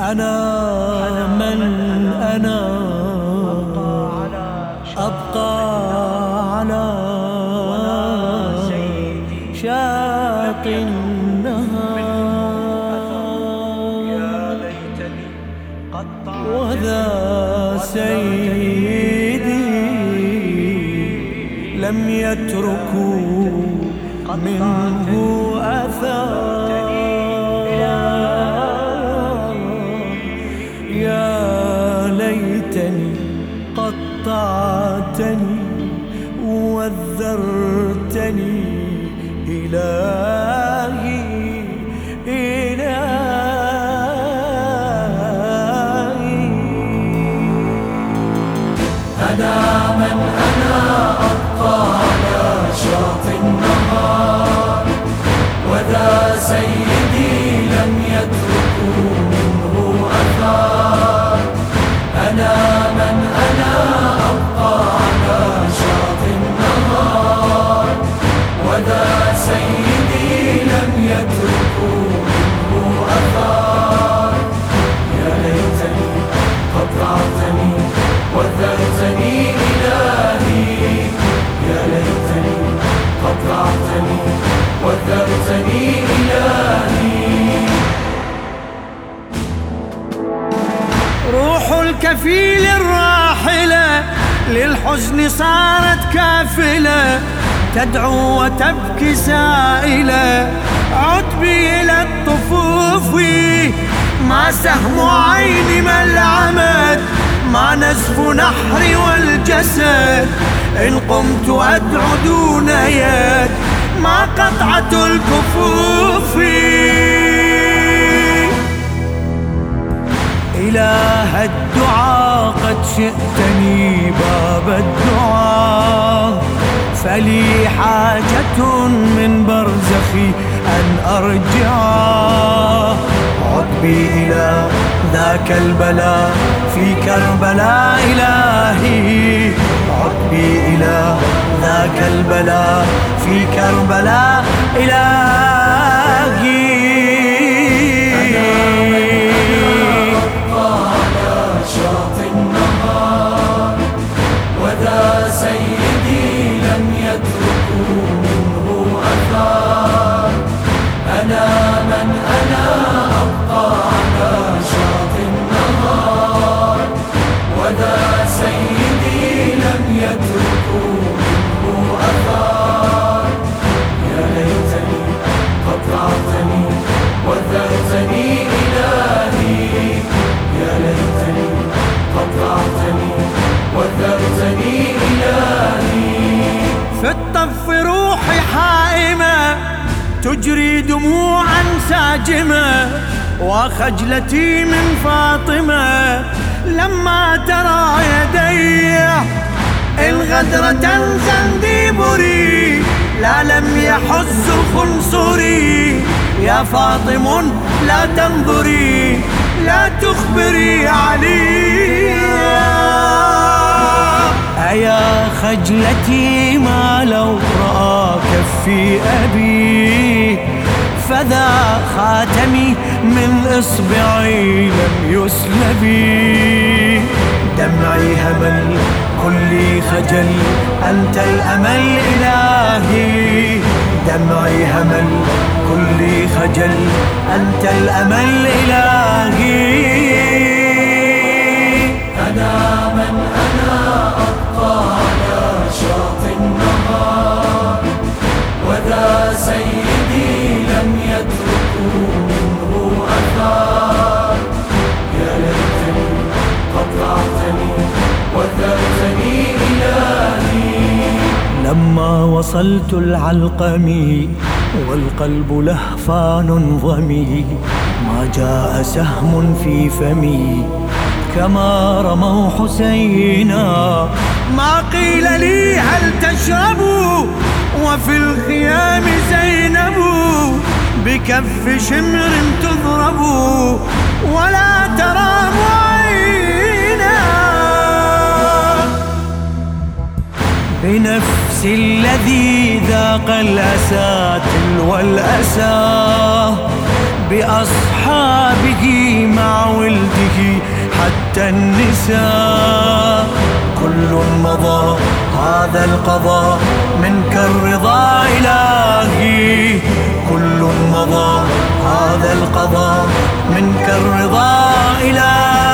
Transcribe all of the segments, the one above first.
أنا من أنا أبقى على شاطئ النهار. وذا سيدي لم يتركوا منه أثار إلهي إلهي. للحزن صارت كافلة تدعو وتبكي سائلة. عتبي إلى الطفوف ما سهم عيني ملعمت ما نزف نحري والجسد إن قمت أدعو دون يد. ما قطعة الكفوف. إله الدعاء قد شئتني باب الدعاء فلي حاجة من برزخي أن أرجع. عقبي إلى ذاك البلاء في كربلاء إلهي. عقبي إلى ذاك البلاء في كربلاء إلهي. الطف روحي حائمة تجري دموعا ساجمة وخجلتي من فاطمة لما ترى يدي الغدرة زنديبري لا لم يحز خنصري يا فاطم لا تنظري لا تخبري علي. أيا خجلتي ما لو رأى كفي أبي فذا خاتمي من إصبعي لم يسلبي دمعي همل كلي خجل أنت الأمل إلهي. دمعي همل كلي خجل أنت الأمل إلهي. أنا وصلت العلقمي والقلب لهفان ضمي ما جاء سهم في فمي. كما رموا حسينا ما قيل لي هل تشربوا؟ وفي الخيام زينب بكف شمر تضرب ولا ترام عينا. بنفس الذي ذاق الأسى تلو الأسى بأصحابه مع ولده حتى النساء. كل مضى هذا القضاء منك الرضا إلهي. كل مضى هذا القضاء منك الرضا إلهي.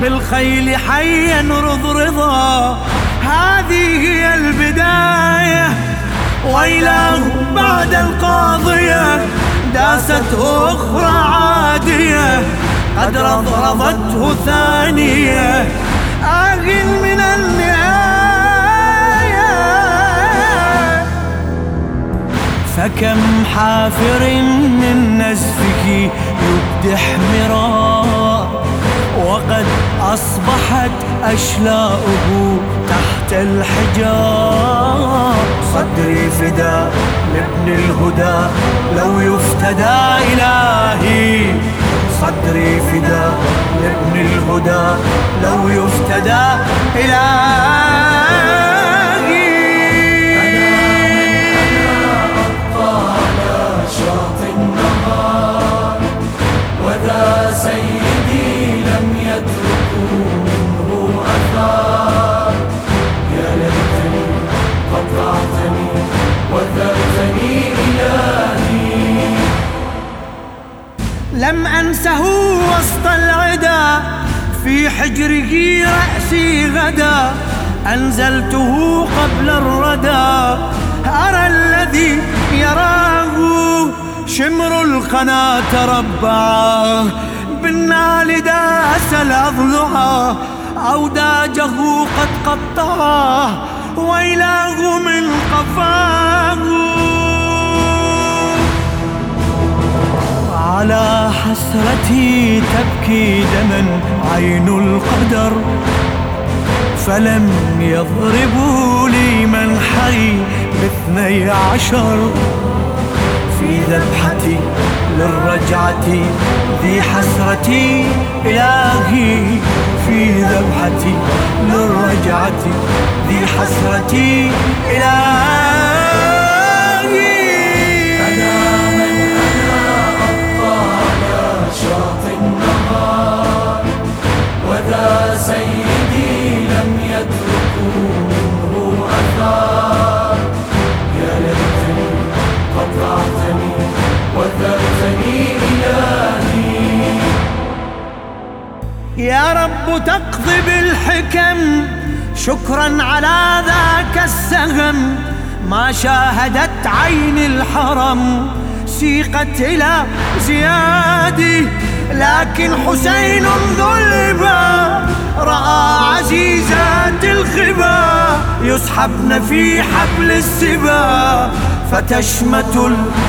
بالخيل حيا رضرضا هذه هي البداية. وإله بعد القاضية داست أخرى عادية. قد رضرضته ثانية. آه من النهاية. فكم حافر من نزفك يبدح مرار وقد أصبحت أشلاؤه تحت الحجار صدري فدا لابن الهدى لو يفتدى إلهي. صدري فدا لابن الهدى لو يفتدى إلهي. لم العدا في حجره رأسي غدا. أنزلته قبل الردى. أرى الذي يراه شمر القنا تربع بالنال داس الأضلع أوداجه قد قطعه وإله من قفاه. على حسرتي تبكي دما عين القدر فلم يضربوا لي منحري باثني عشر. في ذبحتي للرجعة ذي حسرتي إلهي. في ذبحتي للرجعة ذي حسرتي إلهي. يا رب تقضي بالحكم شكرا على ذاك السهم. ما شاهدت عين الحرم سيقت إلى زيادي. لكن حسين ظلما رأى عزيزات الخبا يسحبن في حبل السبا. فتشمت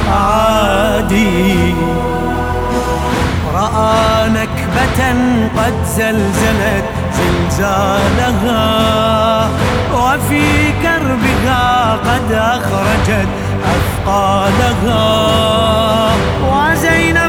الأعادي. رأى نكبة قد زلزلت زلزالها وفي كربها قد أخرجت أثقالها. وزينب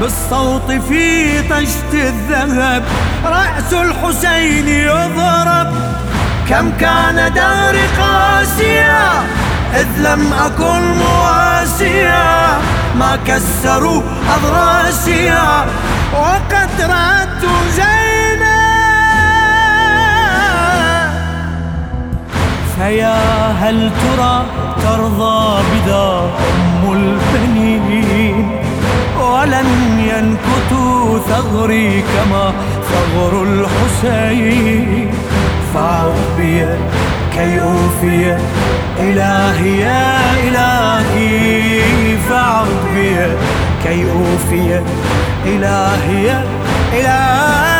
بالصوت في طشت الذهب. رأس الحسين يضرب. كم كان دار قاسيا إذ لم أكن مواسيا ما كسروا أضراسيا وقد رأت زينب فيا هل ترى ترضى بذا أم البنين؟ ولن ينكتوا ثغري كما ثغر الحسين. فاعط بي كي أوفي إلهي يا إلهي. فاعط بي كي أوفي إلهي يا إلهي.